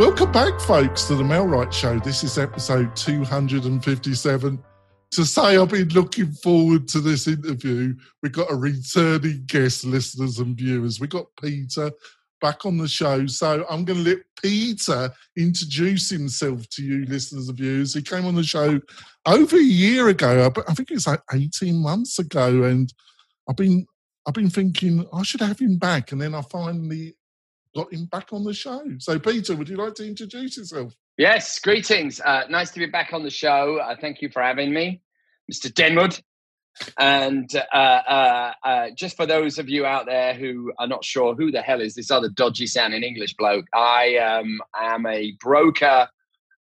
Welcome back, folks, to the MailRight Show. This is episode 257. To say I've been looking forward to this interview, we've got a returning guest, listeners and viewers. We've got Peter back on the show. So I'm going to let Peter introduce himself to you, listeners and viewers. He came on the show over a year ago, I think it's like 18 months ago. And I've been I've been thinking I should have him back. And then I finally got him back on the show. So, Peter, would you like to introduce yourself? Yes, greetings. Uh, nice to be back on the show. Uh, thank you for having me, Mr. Denwood. And uh, uh, uh, just for those of you out there who are not sure who the hell is this other dodgy sounding English bloke, I um, am a broker,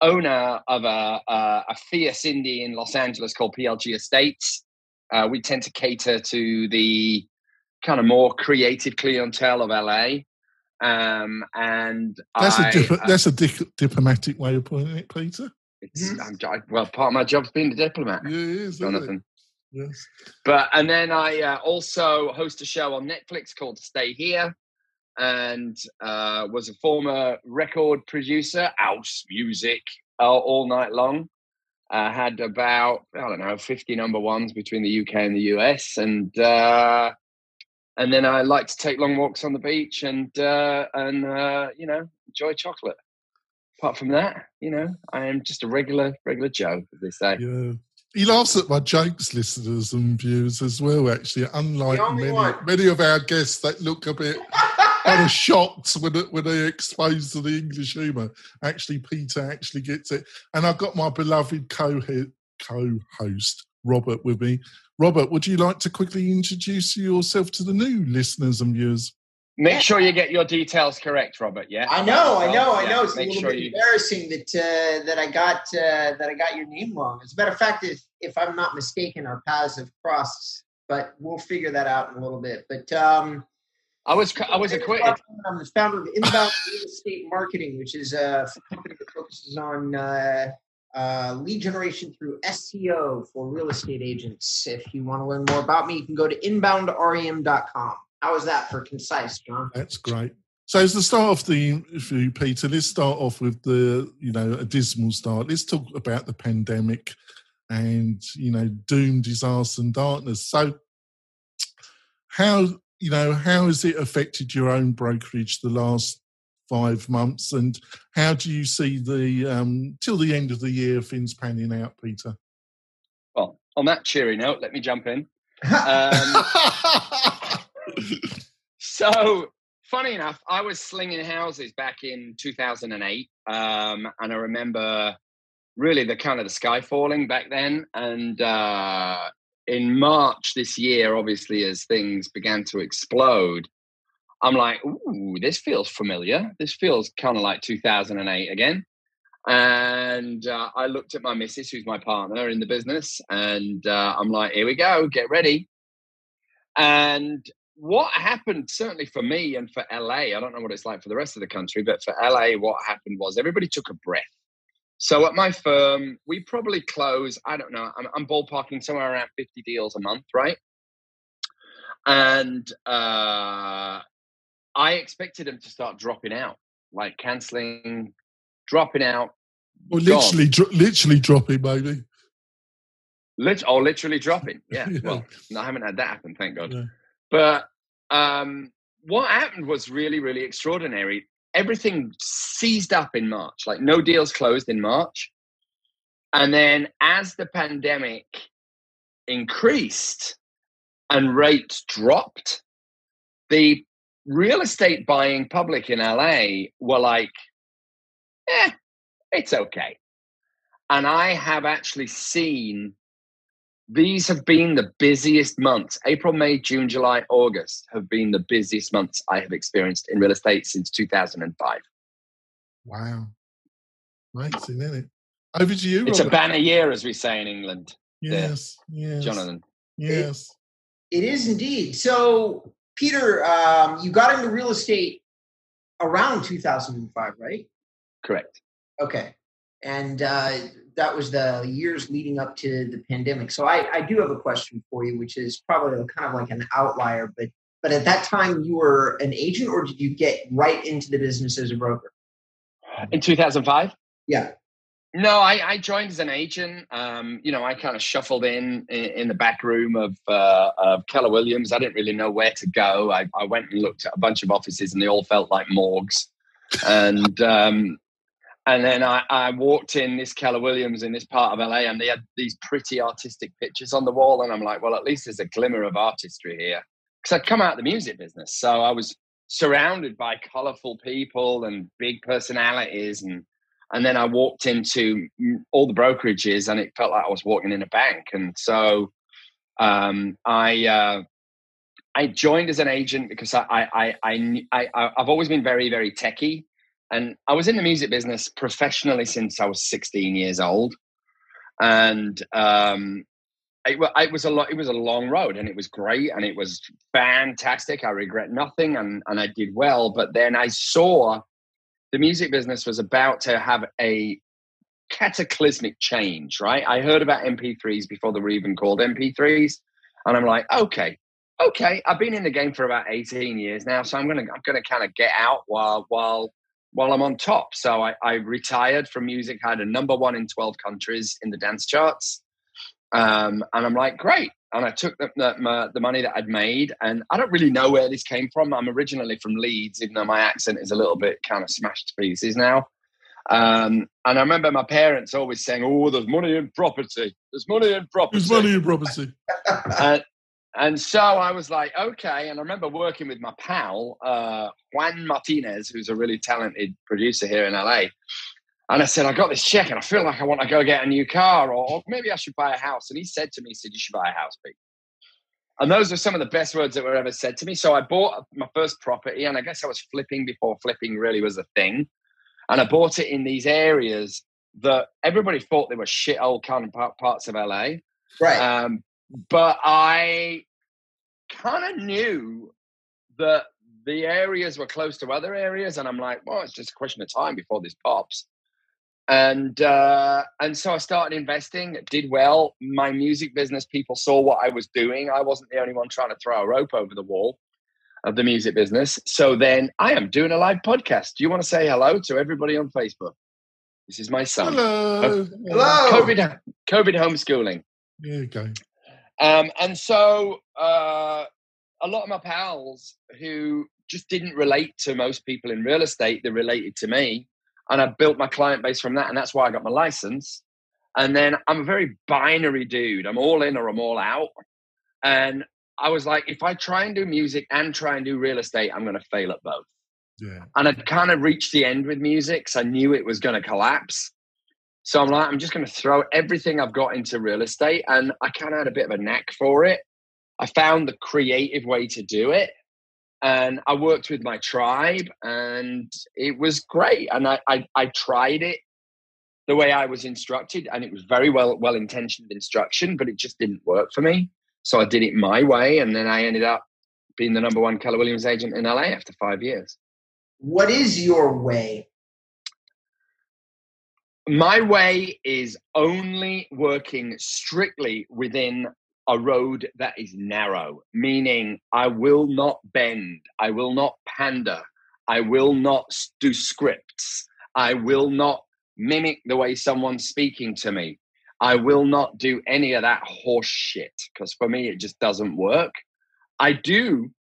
owner of a, a, a fierce indie in Los Angeles called PLG Estates. Uh, we tend to cater to the kind of more creative clientele of LA. Um, and that's I, a dip- uh, that's a di- diplomatic way of putting it, Peter. it's, I'm, I, well, part of my job's being a diplomat. Yeah, it is. it? Jonathan. Yes. But and then I uh, also host a show on Netflix called Stay Here, and uh, was a former record producer, house music uh, all night long. Uh, had about I don't know fifty number ones between the UK and the US, and uh, and then I like to take long walks on the beach and uh, and uh, you know enjoy chocolate. Apart from that, you know, I am just a regular regular Joe, as they say. Yeah. He laughs at my jokes, listeners and viewers as well, actually, unlike many, one. many of our guests that look a bit kind of shocked when, it- when they're exposed to the English humour. Actually, Peter actually gets it. And I've got my beloved co co-host, Robert, with me. Robert, would you like to quickly introduce yourself to the new listeners and viewers? Make sure you get your details correct, Robert. Yeah, I know, I know, I Yeah, know. It's a little sure bit you. embarrassing that uh, that I got uh, that I got your name wrong. As a matter of fact, if if I'm not mistaken, our paths have crossed, but we'll figure that out in a little bit. But um, I was I was acquitted. I'm the founder of Inbound Real Estate Marketing, which is a company that focuses on uh, uh, lead generation through SEO for real estate agents. If you want to learn more about me, you can go to inboundrem.com. How is that for concise, John? That's great. So, as the start of the interview, Peter, let's start off with the, you know, a dismal start. Let's talk about the pandemic and, you know, doom, disaster, and darkness. So, how, you know, how has it affected your own brokerage the last five months? And how do you see the, um, till the end of the year, things panning out, Peter? Well, on that cheery note, let me jump in. Um, so, funny enough, I was slinging houses back in 2008, um, and I remember really the kind of the sky falling back then. And uh, in March this year, obviously, as things began to explode, I'm like, ooh, this feels familiar. This feels kind of like 2008 again. And uh, I looked at my missus, who's my partner in the business, and uh, I'm like, here we go, get ready. And what happened, certainly for me and for LA, I don't know what it's like for the rest of the country, but for LA, what happened was everybody took a breath. So at my firm, we probably close, I don't know, I'm, I'm ballparking somewhere around 50 deals a month, right? And uh, I expected them to start dropping out, like canceling, dropping out, Or Gone. literally, dro- literally dropping, maybe. lit- or literally dropping. Yeah, Yeah. well, no, I haven't had that happen, thank God. Yeah. But um, what happened was really, really extraordinary. Everything seized up in March, like no deals closed in March. And then as the pandemic increased and rates dropped, the real estate buying public in LA were like, eh, it's okay. And I have actually seen these have been the busiest months. April, May, June, July, August have been the busiest months I have experienced in real estate since 2005. Wow. Amazing, isn't it? Over to you, It's a banner year, as we say in England, Yes, yes. Jonathan. Yes. It is indeed. So, Peter, um, you got into real estate around 2005, right? Correct. Okay. And uh, that was the years leading up to the pandemic. So I, I do have a question for you, which is probably kind of like an outlier, but but at that time you were an agent or did you get right into the business as a broker? In 2005? Yeah. No, I, I joined as an agent. Um, you know, I kind of shuffled in, in, in the back room of uh, of Keller Williams. I didn't really know where to go. I, I went and looked at a bunch of offices, and they all felt like morgues. And um, and then I, I walked in this Keller Williams in this part of LA, and they had these pretty artistic pictures on the wall, and I'm like, well, at least there's a glimmer of artistry here, because I'd come out of the music business, so I was surrounded by colorful people and big personalities and and then I walked into all the brokerages, and it felt like I was walking in a bank. And so um, I uh, I joined as an agent because I I, I I I've always been very very techy, and I was in the music business professionally since I was 16 years old, and um, it, it was a lot. It was a long road, and it was great, and it was fantastic. I regret nothing, and and I did well. But then I saw the music business was about to have a cataclysmic change, right? I heard about MP3s before they were even called MP3s, and I'm like, okay, okay, I've been in the game for about 18 years now, so I'm gonna I'm gonna kind of get out while while while I'm on top. So I, I retired from music, had a number one in 12 countries in the dance charts. Um, and I'm like, great. And I took the, the, the, money that I'd made, and I don't really know where this came from. I'm originally from Leeds, even though my accent is a little bit kind of smashed to pieces now. Um, and I remember my parents always saying, "Oh, there's money in property. There's money in property. There's money in property." and, and so I was like, "Okay." And I remember working with my pal uh, Juan Martinez, who's a really talented producer here in LA. And I said, I got this check and I feel like I want to go get a new car or, maybe I should buy a house. And he said to me, he said, You should buy a house, Pete. And those are some of the best words that were ever said to me. So I bought my first property and I guess I was flipping before flipping really was a thing. And I bought it in these areas that everybody thought they were shit old kind of parts of LA. Right. Um, but I kind of knew that the areas were close to other areas. And I'm like, well, it's just a question of time before this pops and uh, and so I started investing. Did well. My music business people saw what I was doing. I wasn't the only one trying to throw a rope over the wall of the music business. So then I am doing a live podcast. Do you want to say hello to everybody on Facebook? This is my son. Hello. Hello. COVID COVID homeschooling. There you go. Um, and so uh, a lot of my pals who just didn't relate to most people in real estate, they related to me and I built my client base from that, and that's why I got my license. And then I'm a very binary dude. I'm all in or I'm all out. And I was like, if I try and do music and try and do real estate, I'm going to fail at both. Yeah. And I'd kind of reached the end with music, so I knew it was going to collapse. So I'm like, I'm just going to throw everything I've got into real estate. And I kind of had a bit of a knack for it. I found the creative way to do it and I worked with my tribe, and it was great. And I, I, I tried it the way I was instructed, and it was very well well intentioned instruction, but it just didn't work for me. So I did it my way, and then I ended up being the number one Keller Williams agent in LA after five years. What is your way? My way is only working strictly within a road that is narrow, meaning I will not bend, I will not pander, I will not do scripts, I will not mimic the way someone's speaking to me. I will not do any of that horse shit because for me it just doesn't work. I do,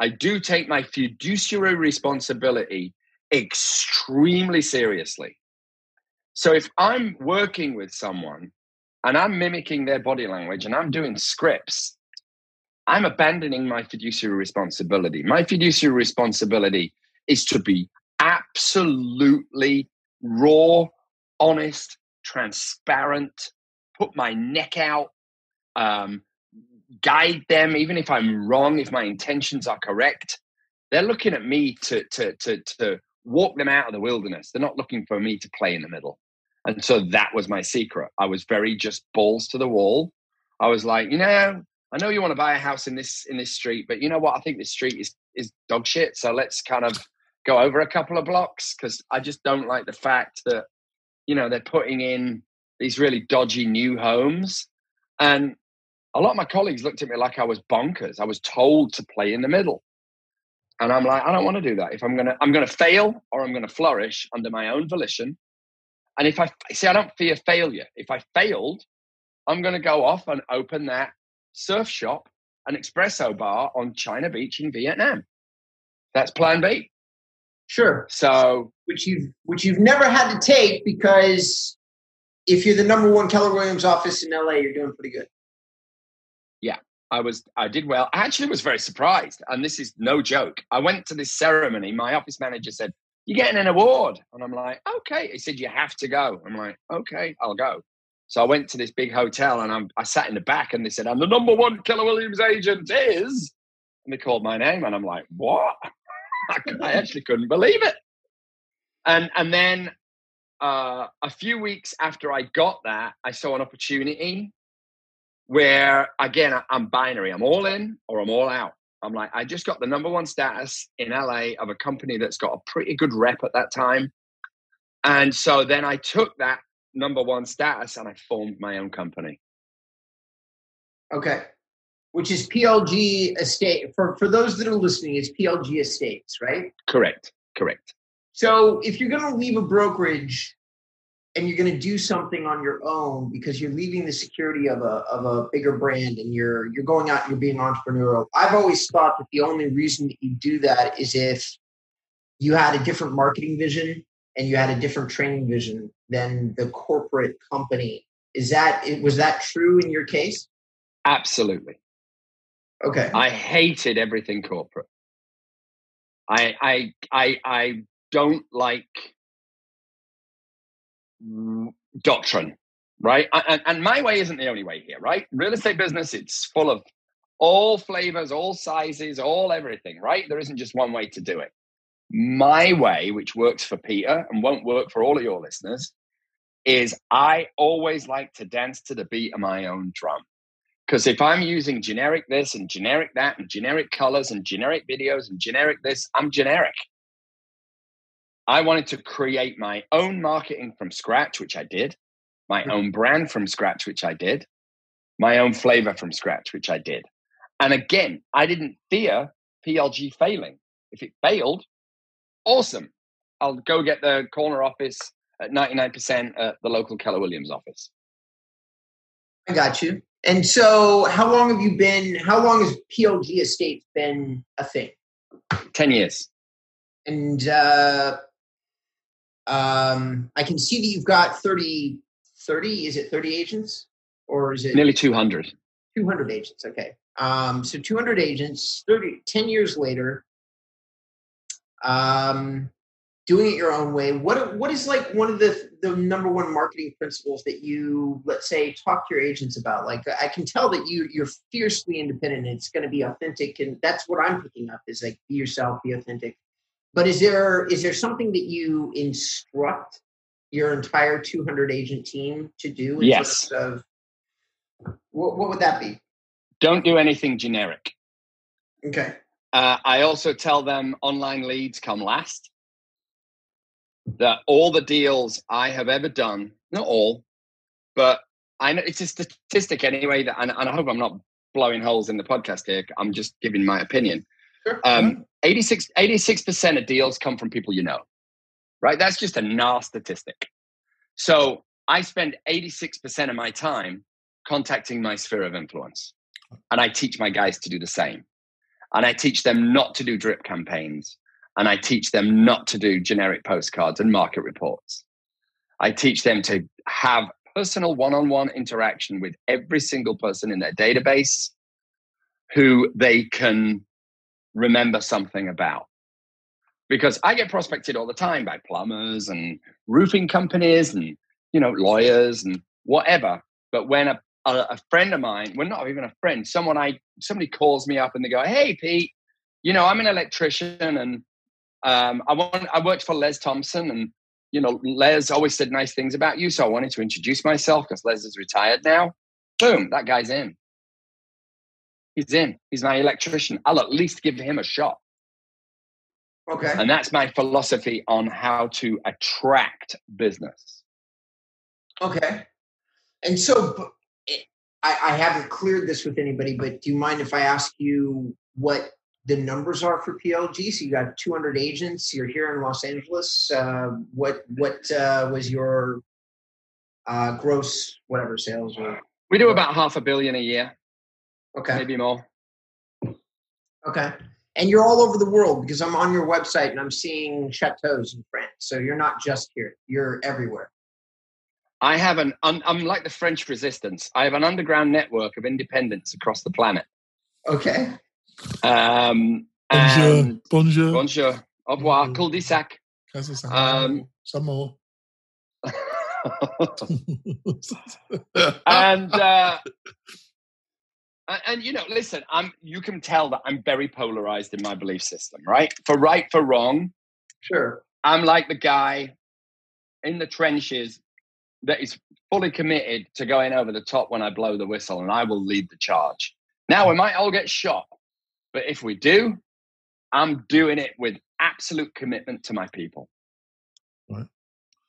I do take my fiduciary responsibility extremely seriously. So if I'm working with someone and I'm mimicking their body language and I'm doing scripts, I'm abandoning my fiduciary responsibility. My fiduciary responsibility is to be absolutely raw, honest, transparent, put my neck out, um, guide them, even if I'm wrong, if my intentions are correct. They're looking at me to, to, to, to walk them out of the wilderness. They're not looking for me to play in the middle. And so that was my secret. I was very just balls to the wall. I was like, you know, I know you want to buy a house in this in this street, but you know what? I think this street is is dog shit. So let's kind of go over a couple of blocks because I just don't like the fact that you know they're putting in these really dodgy new homes, and a lot of my colleagues looked at me like I was bonkers. I was told to play in the middle, And I'm like, I don't want to do that. If I'm gonna, I'm gonna fail or I'm gonna flourish under my own volition. And if I see, I don't fear failure. If I failed, I'm gonna go off and open that surf shop, an espresso bar on China Beach in Vietnam. That's Plan B. Sure. So, which you've which you've never had to take because if you're the number one Keller Williams office in LA, you're doing pretty good. Yeah, I was I did well. I actually was very surprised, and this is no joke. I went to this ceremony. My office manager said, "You're getting an award," and I'm like, "Okay." He said, "You have to go." I'm like, "Okay, I'll go." So I went to this big hotel, and I'm, I sat in the back, and they said, "I'm the number one Keller Williams agent." Is and they called my name, and I'm like, "What?" I actually couldn't believe it. And and then uh, a few weeks after I got that, I saw an opportunity where again I'm binary. I'm all in or I'm all out. I'm like, I just got the number one status in LA of a company that's got a pretty good rep at that time. And so then I took that number one status and I formed my own company. Okay. Which is PLG Estate. For for those that are listening, it's PLG Estates, right? Correct. Correct. So if you're gonna leave a brokerage and you're going to do something on your own because you're leaving the security of a of a bigger brand and you're you're going out and you're being entrepreneurial. I've always thought that the only reason that you do that is if you had a different marketing vision and you had a different training vision than the corporate company. Is that was that true in your case? Absolutely. Okay. I hated everything corporate. I I I I don't like Mm, doctrine, right? And, and my way isn't the only way here, right? Real estate business, it's full of all flavors, all sizes, all everything, right? There isn't just one way to do it. My way, which works for Peter and won't work for all of your listeners, is I always like to dance to the beat of my own drum. Because if I'm using generic this and generic that and generic colors and generic videos and generic this, I'm generic. I wanted to create my own marketing from scratch, which I did, my mm-hmm. own brand from scratch, which I did, my own flavor from scratch, which I did. And again, I didn't fear PLG failing. If it failed, awesome. I'll go get the corner office at 99% at the local Keller Williams office. I got you. And so, how long have you been? How long has PLG Estate been a thing? 10 years. And uh, um, I can see that you've got 30, 30, is it 30 agents or is it? Nearly 200. 200 agents. Okay. Um, so 200 agents, 30, 10 years later, um, doing it your own way. What, what is like one of the, the number one marketing principles that you, let's say, talk to your agents about? Like, I can tell that you, you're fiercely independent and it's going to be authentic. And that's what I'm picking up is like, be yourself, be authentic. But is there is there something that you instruct your entire 200 agent team to do? yes. Of, what, what would that be? Don't do anything generic. Okay. Uh, I also tell them online leads come last. That all the deals I have ever done, not all, but I know it's a statistic anyway. That and, and I hope I'm not blowing holes in the podcast here. I'm just giving my opinion. Sure. Um, 86, 86% of deals come from people you know, right? That's just a NAR statistic. So I spend 86% of my time contacting my sphere of influence. And I teach my guys to do the same. And I teach them not to do drip campaigns. And I teach them not to do generic postcards and market reports. I teach them to have personal one on one interaction with every single person in their database who they can remember something about. Because I get prospected all the time by plumbers and roofing companies and, you know, lawyers and whatever. But when a, a, a friend of mine, well, not even a friend, someone I, somebody calls me up and they go, Hey, Pete, you know, I'm an electrician and um, I want, I worked for Les Thompson and, you know, Les always said nice things about you. So I wanted to introduce myself because Les is retired now. Boom, that guy's in. He's in. He's my electrician. I'll at least give him a shot. Okay. And that's my philosophy on how to attract business. Okay. And so I, I haven't cleared this with anybody, but do you mind if I ask you what the numbers are for PLG. So you got 200 agents. You're here in Los Angeles. Uh, what what uh, was your uh, gross whatever sales? Or We do about half a billion a year, okay, maybe more. okay. And you're all over the world because I'm on your website and I'm seeing chateaus in France. So you're not just here; you're everywhere. I have an. I'm, I'm like the French resistance. I have an underground network of independents across the planet. Okay. Um, Bonjour. and Bonjour. bonjour, au revoir, Bonjour. cul-de-sac. Casa San- Um, Some more. and uh, and- and you know, listen, I'm. You can tell that I'm very polarized in my belief system, right? For right, for wrong, Sure. I'm like the guy in the trenches that is fully committed to going over the top when I blow the whistle, and I will lead the charge. Now we might all get shot, but if we do, I'm doing it with absolute commitment to my people.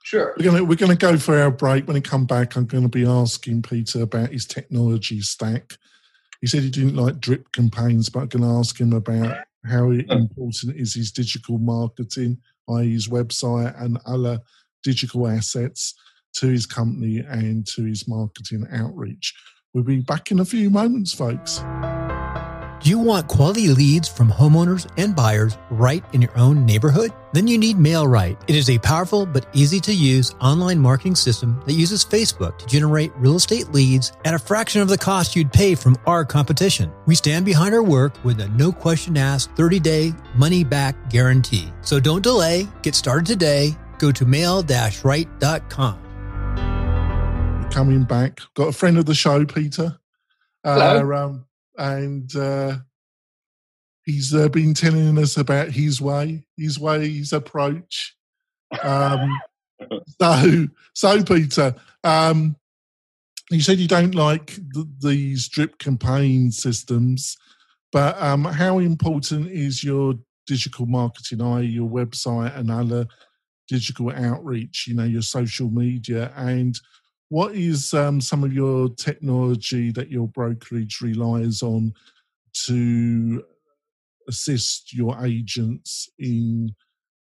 Sure. We're gonna we're gonna go for our break. When we come back, I'm going to be asking Peter about his technology stack. He said he didn't like drip campaigns, but I'm going to ask him about how important is his digital marketing, i.e., his website and other digital assets to his company and to his marketing outreach. We'll be back in a few moments, folks. Do you want quality leads from homeowners and buyers right in your own neighborhood? Then you need MailRight. It is a powerful but easy to use online marketing system that uses Facebook to generate real estate leads at a fraction of the cost you'd pay from our competition. We stand behind our work with a no question asked 30 day money back guarantee. So don't delay. Get started today. Go to mail-right.com. We're coming back. Got a friend of the show, Peter. Hello. Uh, um, and uh, he's uh, been telling us about his way, his way, his approach. Um, so, so Peter, um, you said you don't like th- these drip campaign systems, but um, how important is your digital marketing, i.e., your website and other digital outreach? You know, your social media and what is um, some of your technology that your brokerage relies on to assist your agents in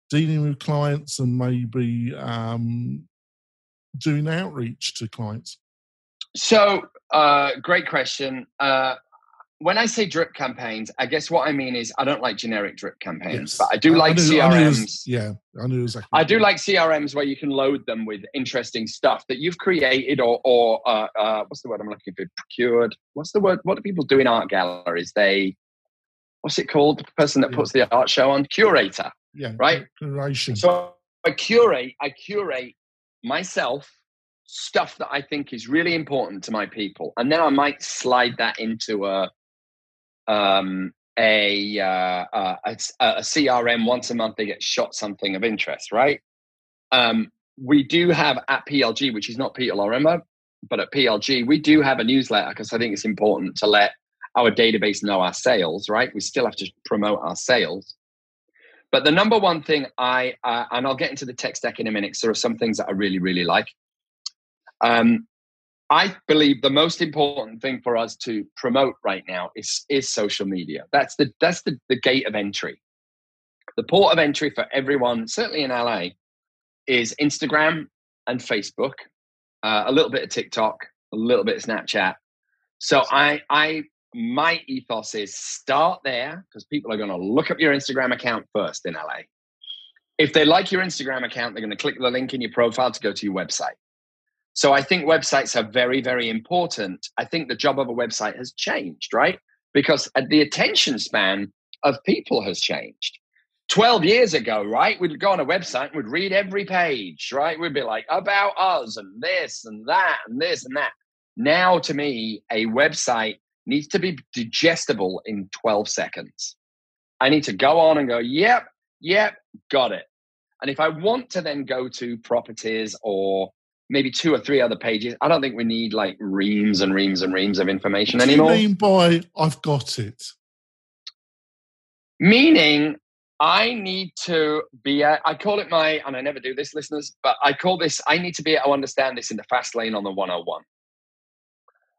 dealing with clients and maybe um, doing outreach to clients? So, uh, great question. Uh, when I say drip campaigns, I guess what I mean is I don't like generic drip campaigns, Yes. but I do like I knew it was- CRMs. yeah, I knew exactly. I do like CRMs where you can load them with interesting stuff that you've created or, or uh, uh, what's the word I'm looking for? Procured. What's the word? What do people do in art galleries? They, what's it called? The person that Yeah. puts the art show on? Curator. yeah, right? Curation. So I curate, I curate myself stuff that I think is really important to my people, and then I might slide that into a um, a, uh, uh, a a CRM once a month. They get shot something of interest, right? Um, we do have at PLG, which is not Peter Lorimer, but at PLG, we do have a newsletter because I think it's important to let our database know our sales, right? We still have to promote our sales. But the number one thing I, uh, and I'll get into the tech stack in a minute, there are some things that I really, really like. Um, I believe the most important thing for us to promote right now is, is social media. That's the, that's the, the gate of entry. The port of entry for everyone, certainly in LA, is Instagram and Facebook, uh, a little bit of TikTok, a little bit of Snapchat. So I, I, my ethos is start there because people are going to look up your Instagram account first in LA. If they like your Instagram account, they're going to click the link in your profile to go to your website. So I think websites are very, very important. I think the job of a website has changed, right? Because uh, the attention span of people has changed. 12 years ago, right? We'd go on a website and we'd read every page, right? We'd be like, about us and this and that and this and that. Now, to me, a website needs to be digestible in 12 seconds. I need to go on and go, yep, yep, got it. And if I want to then go to properties or maybe two or three other pages, I don't think we need like reams and reams and reams of information What do anymore. you mean by I've got it? Meaning, I need to be, At, I call it my, and I never do this, listeners, but I call this, I need to be to understand this in the fast lane on the 101.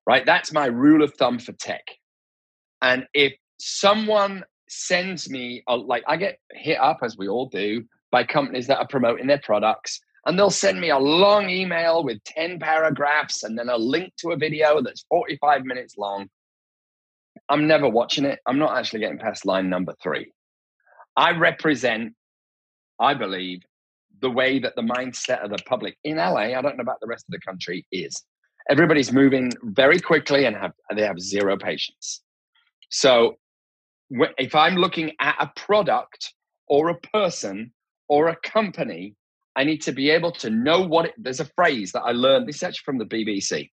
Right? That's my rule of thumb for tech. And if someone sends me a, like I get hit up as we all do by companies that are promoting their products and they'll send me a long email with 10 paragraphs and then a link to a video that's 45 minutes long. I'm never watching it. I'm not actually getting past line number 3. I represent I believe the way that the mindset of the public in LA, I don't know about the rest of the country, is. Everybody's moving very quickly and have they have zero patience. So if I'm looking at a product or a person or a company, I need to be able to know what it, there's a phrase that I learned. This is actually from the BBC.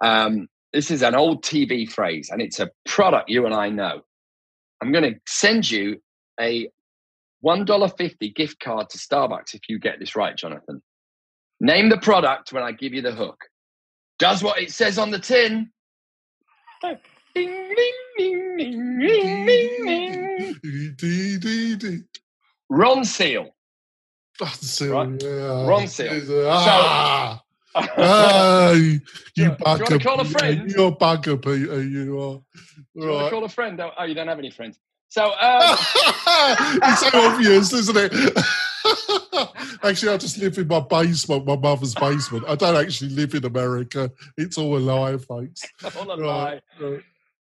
Um, this is an old TV phrase, and it's a product you and I know. I'm going to send you a $1.50 gift card to Starbucks if you get this right, Jonathan. Name the product when I give you the hook. Does what it says on the tin. Ding, ding, ding, ding, ding, ding, ding. Ronseal. Ronseal, Right. yeah. Ronseal. Ah, ah, you you- do you bugger. call a friend? You're a bugger, Peter. You are. Do you want to Right. call a friend? Oh, oh, you don't have any friends. So, um, it's so obvious, isn't it? actually, I just live in my basement, my mother's basement. I don't actually live in America. It's all a lie, folks. all a lie. Right, right.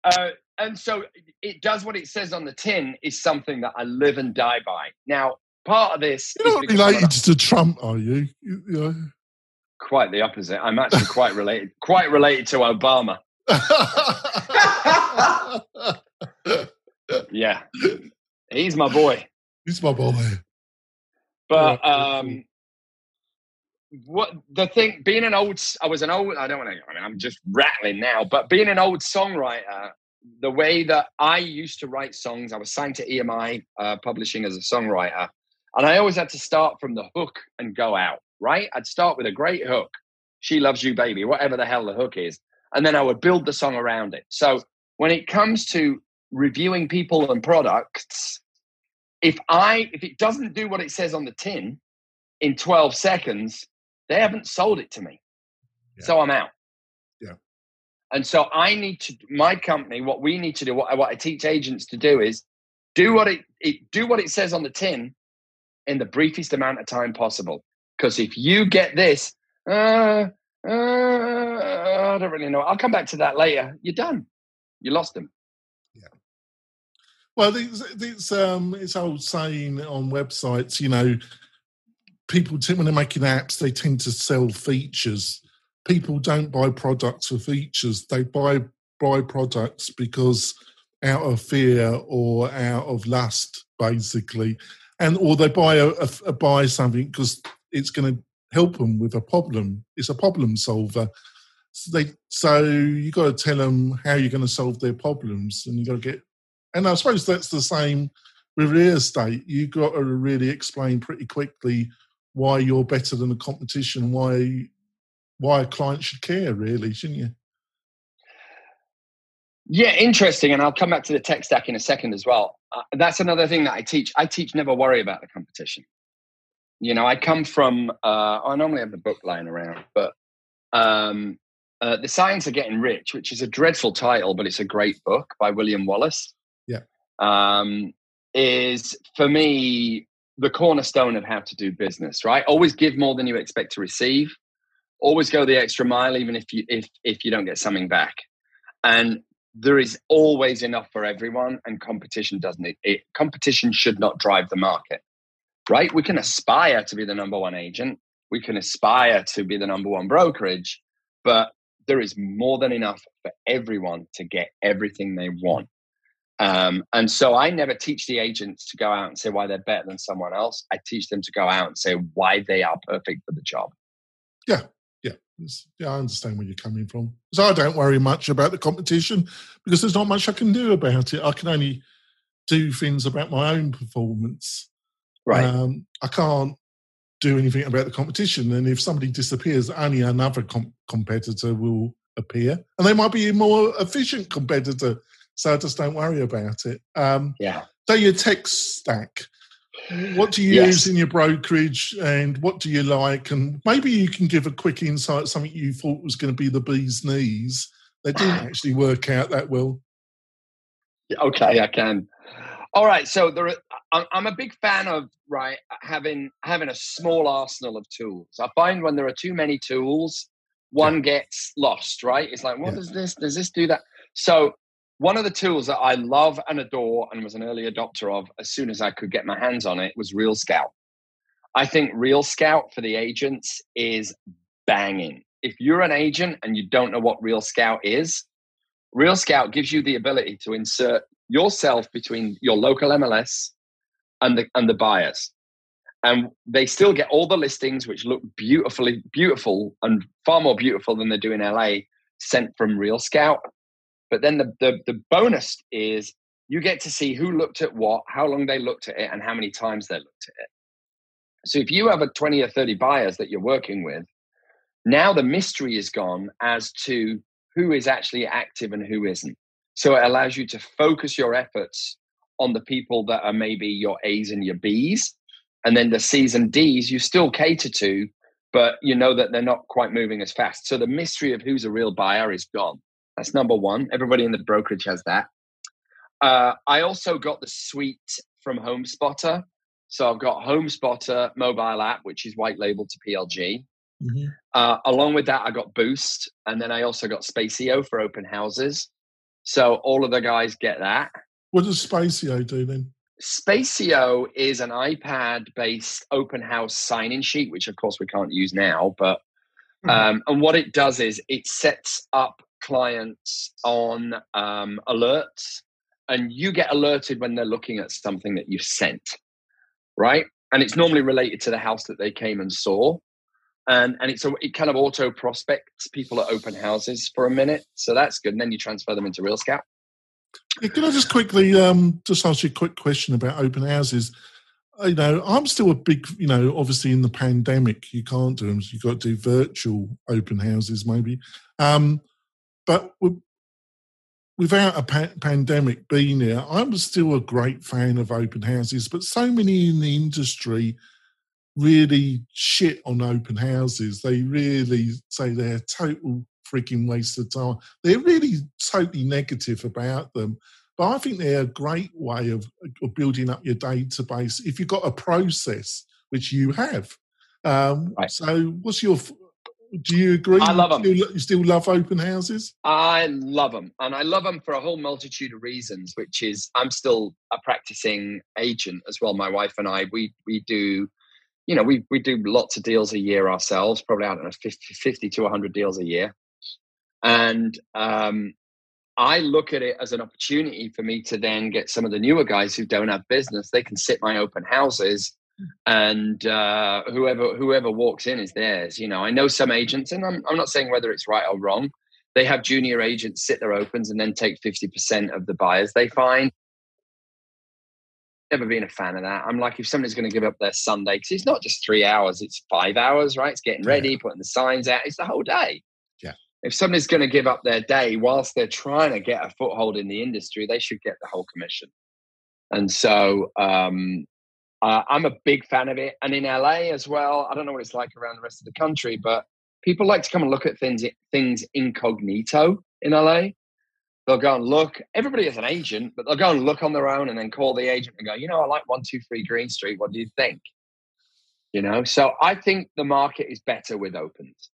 Uh, and so it does what it says on the tin is something that I live and die by. Now, part of this You're not related to Trump, are you? you, you know? quite the opposite. I'm actually quite related, quite related to Obama. Yeah, he's my boy. He's my boy. But um, what the thing being an old, I was an old. I don't want to. I mean, I'm just rattling now. But being an old songwriter, the way that I used to write songs, I was signed to EMI uh, Publishing as a songwriter, and I always had to start from the hook and go out. Right, I'd start with a great hook, "She Loves You, Baby," whatever the hell the hook is, and then I would build the song around it. So when it comes to reviewing people and products, if I if it doesn't do what it says on the tin in 12 seconds, they haven't sold it to me. Yeah. So I'm out. Yeah. And so I need to my company, what we need to do, what, I- what I teach agents to do is do what it, it do what it says on the tin in the briefest amount of time possible. Because if you get this, uh, uh, I don't really know. I'll come back to that later. You're done. You lost them. Yeah. Well, it's, it's um, it's old saying on websites. You know, people when they're making apps, they tend to sell features. People don't buy products for features; they buy buy products because out of fear or out of lust, basically, and or they buy a, a, a buy something because it's going to help them with a problem. It's a problem solver. So they so you got to tell them how you're going to solve their problems, and you got to get and I suppose that's the same with real estate. You got to really explain pretty quickly why you're better than the competition, why why a client should care, really, shouldn't you? Yeah, interesting. And I'll come back to the tech stack in a second as well. Uh, that's another thing that I teach. I teach never worry about the competition. You know, I come from, uh, I normally have the book lying around, but um, uh, The Science of Getting Rich, which is a dreadful title, but it's a great book by William Wallace. Yeah. Um, is for me the cornerstone of how to do business, right? Always give more than you expect to receive. Always go the extra mile, even if you if if you don't get something back. And there is always enough for everyone, and competition doesn't. It, it competition should not drive the market, right? We can aspire to be the number one agent. We can aspire to be the number one brokerage, but there is more than enough for everyone to get everything they want. Um, and so I never teach the agents to go out and say why they're better than someone else. I teach them to go out and say why they are perfect for the job. Yeah, yeah, I understand where you're coming from. So I don't worry much about the competition because there's not much I can do about it. I can only do things about my own performance. Right. Um, I can't do anything about the competition. And if somebody disappears, only another com- competitor will appear, and they might be a more efficient competitor. So I just don't worry about it. Um, yeah. so your tech stack. What do you Yes. use in your brokerage, and what do you like? And maybe you can give a quick insight. Something you thought was going to be the bee's knees that didn't actually work out that well. Okay, I can. All right, so there, are, I'm a big fan of right having having a small arsenal of tools. I find when there are too many tools, one yeah. gets lost. Right? It's like, what yeah. does this? Does this do that? So one of the tools that I love and adore and was an early adopter of as soon as I could get my hands on it was Real Scout. I think Real Scout for the agents is banging. If you're an agent and you don't know what Real Scout is, Real Scout gives you the ability to insert yourself between your local MLS and the and the buyers. And they still get all the listings which look beautifully beautiful and far more beautiful than they do in LA sent from Real Scout. But then the, the, the bonus is you get to see who looked at what, how long they looked at it, and how many times they looked at it. So if you have a 20 or 30 buyers that you're working with, now the mystery is gone as to who is actually active and who isn't. So it allows you to focus your efforts on the people that are maybe your A's and your B's. And then the C's and D's you still cater to, but you know that they're not quite moving as fast. So the mystery of who's a real buyer is gone. That's number one. Everybody in the brokerage has that. Uh, I also got the suite from HomeSpotter. So I've got HomeSpotter mobile app, which is white labeled to PLG. Mm-hmm. Uh, along with that, I got Boost, and then I also got Spacio for open houses. So all of the guys get that. What does Spacio do then? Spacio is an iPad-based open house sign-in sheet, which of course we can't use now. But mm-hmm. um, and what it does is it sets up clients on um, alerts, and you get alerted when they're looking at something that you've sent, right? And it's normally related to the house that they came and saw and and it's a, it kind of auto prospects people at open houses for a minute, so that's good. And then you transfer them into Real Scout. Yeah, can I just quickly um, just ask you a quick question about open houses? Uh, you know, I'm still a big, you know, obviously in the pandemic, you can't do them. So you've got to do virtual open houses, maybe. Um, but without a pa- pandemic being here, I'm still a great fan of open houses. But so many in the industry really shit on open houses. They really say they're a total freaking waste of time. They're really totally negative about them. But I think they're a great way of, of building up your database if you've got a process, which you have. Um, right. So, what's your do you agree? I love them. You still, you still love open houses? I love them. And I love them for a whole multitude of reasons, which is I'm still a practicing agent as well. My wife and I, we, we do you know, we we do lots of deals a year ourselves, probably I don't know 50, 50 to 100 deals a year, and um, I look at it as an opportunity for me to then get some of the newer guys who don't have business. They can sit my open houses, and uh, whoever whoever walks in is theirs. You know, I know some agents, and I'm I'm not saying whether it's right or wrong. They have junior agents sit their opens and then take fifty percent of the buyers they find never been a fan of that. I'm like, if somebody's going to give up their Sunday, because it's not just three hours, it's five hours, right? It's getting ready, yeah. putting the signs out, it's the whole day. Yeah. If somebody's going to give up their day whilst they're trying to get a foothold in the industry, they should get the whole commission. And so um, uh, I'm a big fan of it. And in LA as well, I don't know what it's like around the rest of the country, but people like to come and look at things things incognito in LA. They'll go and look. Everybody has an agent, but they'll go and look on their own and then call the agent and go, you know, I like 123 Green Street. What do you think? You know, so I think the market is better with opens.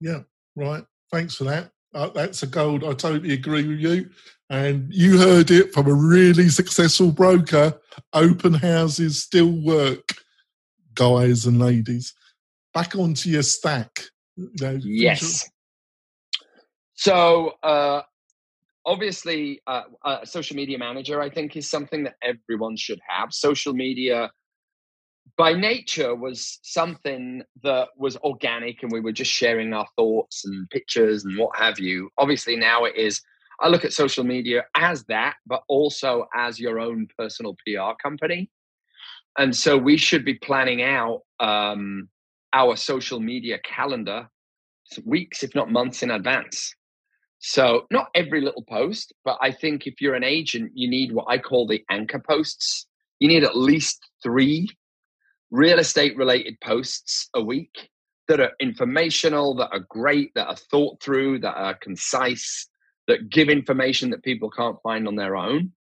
Yeah, right. Thanks for that. Uh, that's a gold. I totally agree with you. And you heard it from a really successful broker. Open houses still work, guys and ladies. Back onto your stack. You know, yes. So uh, obviously uh, a social media manager i think is something that everyone should have social media by nature was something that was organic and we were just sharing our thoughts and pictures and what have you. Obviously now it is i look at social media as that but also as your own personal pr company. And so we should be planning out um, our social media calendar weeks if not months in advance. So, not every little post, but I think if you're an agent, you need what I call the anchor posts. You need at least three real estate related posts a week that are informational, that are great, that are thought through, that are concise, that give information that people can't find on their own.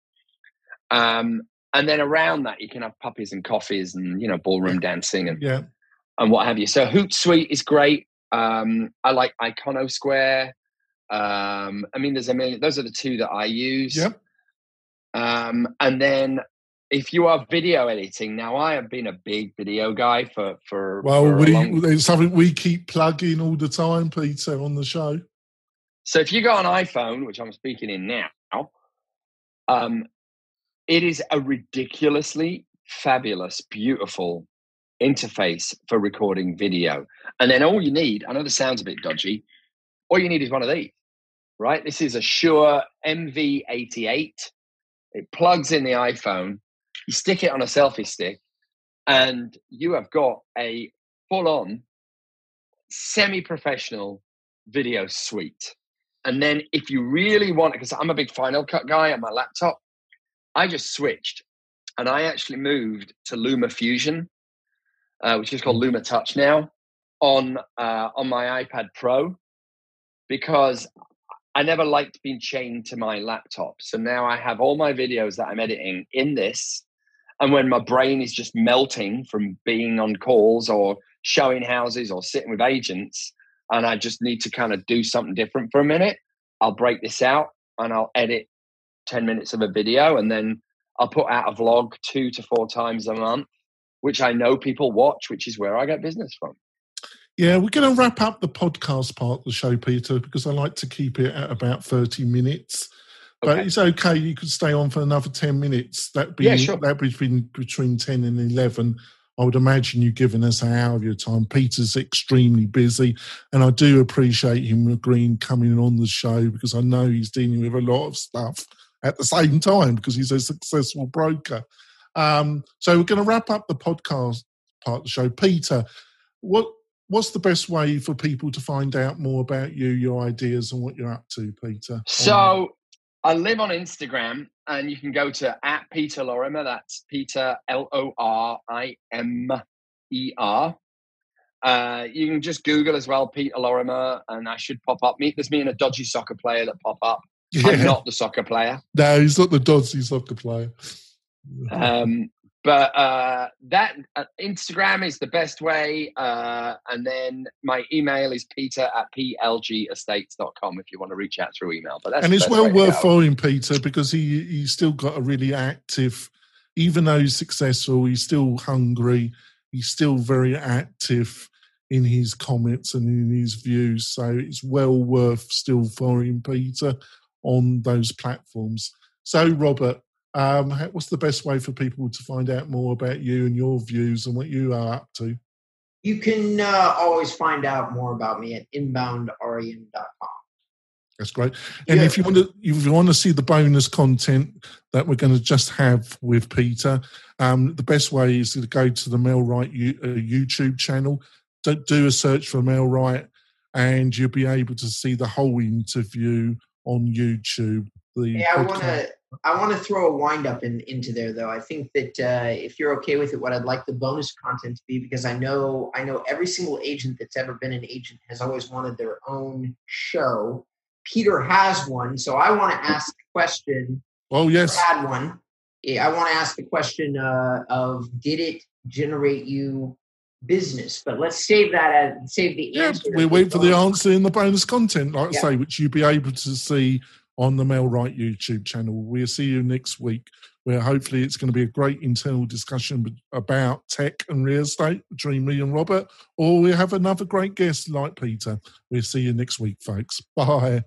Um, and then around that, you can have puppies and coffees and you know ballroom dancing and Yeah. and what have you. So Hootsuite is great. Um, I like Iconosquare. Um, I mean, there's a million. Those are the two that I use. Yep. Um, and then if you are video editing, now I have been a big video guy for for Well, for we long- it's something we keep plugging all the time, Peter, on the show. So if you got an iPhone, which I'm speaking in now, um, it is a ridiculously fabulous, beautiful interface for recording video. And then all you need, I know this sounds a bit dodgy, all you need is one of these, right? This is a Shure MV88. It plugs in the iPhone, you stick it on a selfie stick, and you have got a full on semi professional video suite. And then if you really want, it, because I'm a big Final Cut guy on my laptop, I just switched and I actually moved to Luma Fusion, uh, which is called Luma Touch now, on uh, on my iPad Pro, because I never liked being chained to my laptop. So now I have all my videos that I'm editing in this, and when my brain is just melting from being on calls or showing houses or sitting with agents, and I just need to kind of do something different for a minute, I'll break this out and I'll edit 10 minutes of a video and then I'll put out a vlog two to four times a month, which I know people watch, which is where I get business from. Yeah, we're going to wrap up the podcast part of the show, Peter, because I like to keep it at about 30 minutes. But it's okay. You could stay on for another 10 minutes. That'd be, Yeah, sure. that'd be between, between 10 and 11. I would imagine you've given us an hour of your time. Peter's extremely busy, and I do appreciate him agreeing coming on the show because I know he's dealing with a lot of stuff at the same time because he's a successful broker. Um, so we're going to wrap up the podcast part of the show. Peter, what what's the best way for people to find out more about you, your ideas, and what you're up to, Peter? So I live on Instagram, and you can go to at Peter Lorimer. That's Peter L O R I M E R. Uh, you can just Google as well, Peter Lorimer, and I should pop up. Me, there's me and a dodgy soccer player that pop up. yeah. I'm not the soccer player. no, he's not the dodgy soccer player. Um, but uh, that uh, Instagram is the best way. Uh, and then my email is peter at plgestates.com if you want to reach out through email. But that's and it's well worth following Peter because he he's still got a really active, even though he's successful, he's still hungry. He's still very active in his comments and in his views. So it's well worth still following Peter on those platforms. So Robert, um, what's the best way for people to find out more about you and your views and what you are up to? You can uh, always find out more about me at inboundrem.com. That's great. And Yeah. if you want to, if you want to see the bonus content that we're going to just have with Peter, um, the best way is to go to the MailRight U- uh, YouTube channel. Do, do a search for MailRight, and you'll be able to see the whole interview on YouTube. The Yeah, I podcast. want to. I want to throw a wind up in, into there, though. I think that uh, if you're okay with it, what I'd like the bonus content to be, because I know I know every single agent that's ever been an agent has always wanted their own show. Peter has one, so I want to ask the question. Oh yes, Had one. I want to ask the question uh, of did it generate you business? But let's save that as save the yeah. answer. We wait for the answer in the bonus content, like Yeah. I say, which you'll be able to see on the MailRight YouTube channel. We'll see you next week, where hopefully it's going to be a great internal discussion about tech and real estate between me and Robert, or we'll have another great guest like Peter. We'll see you next week, folks. Bye.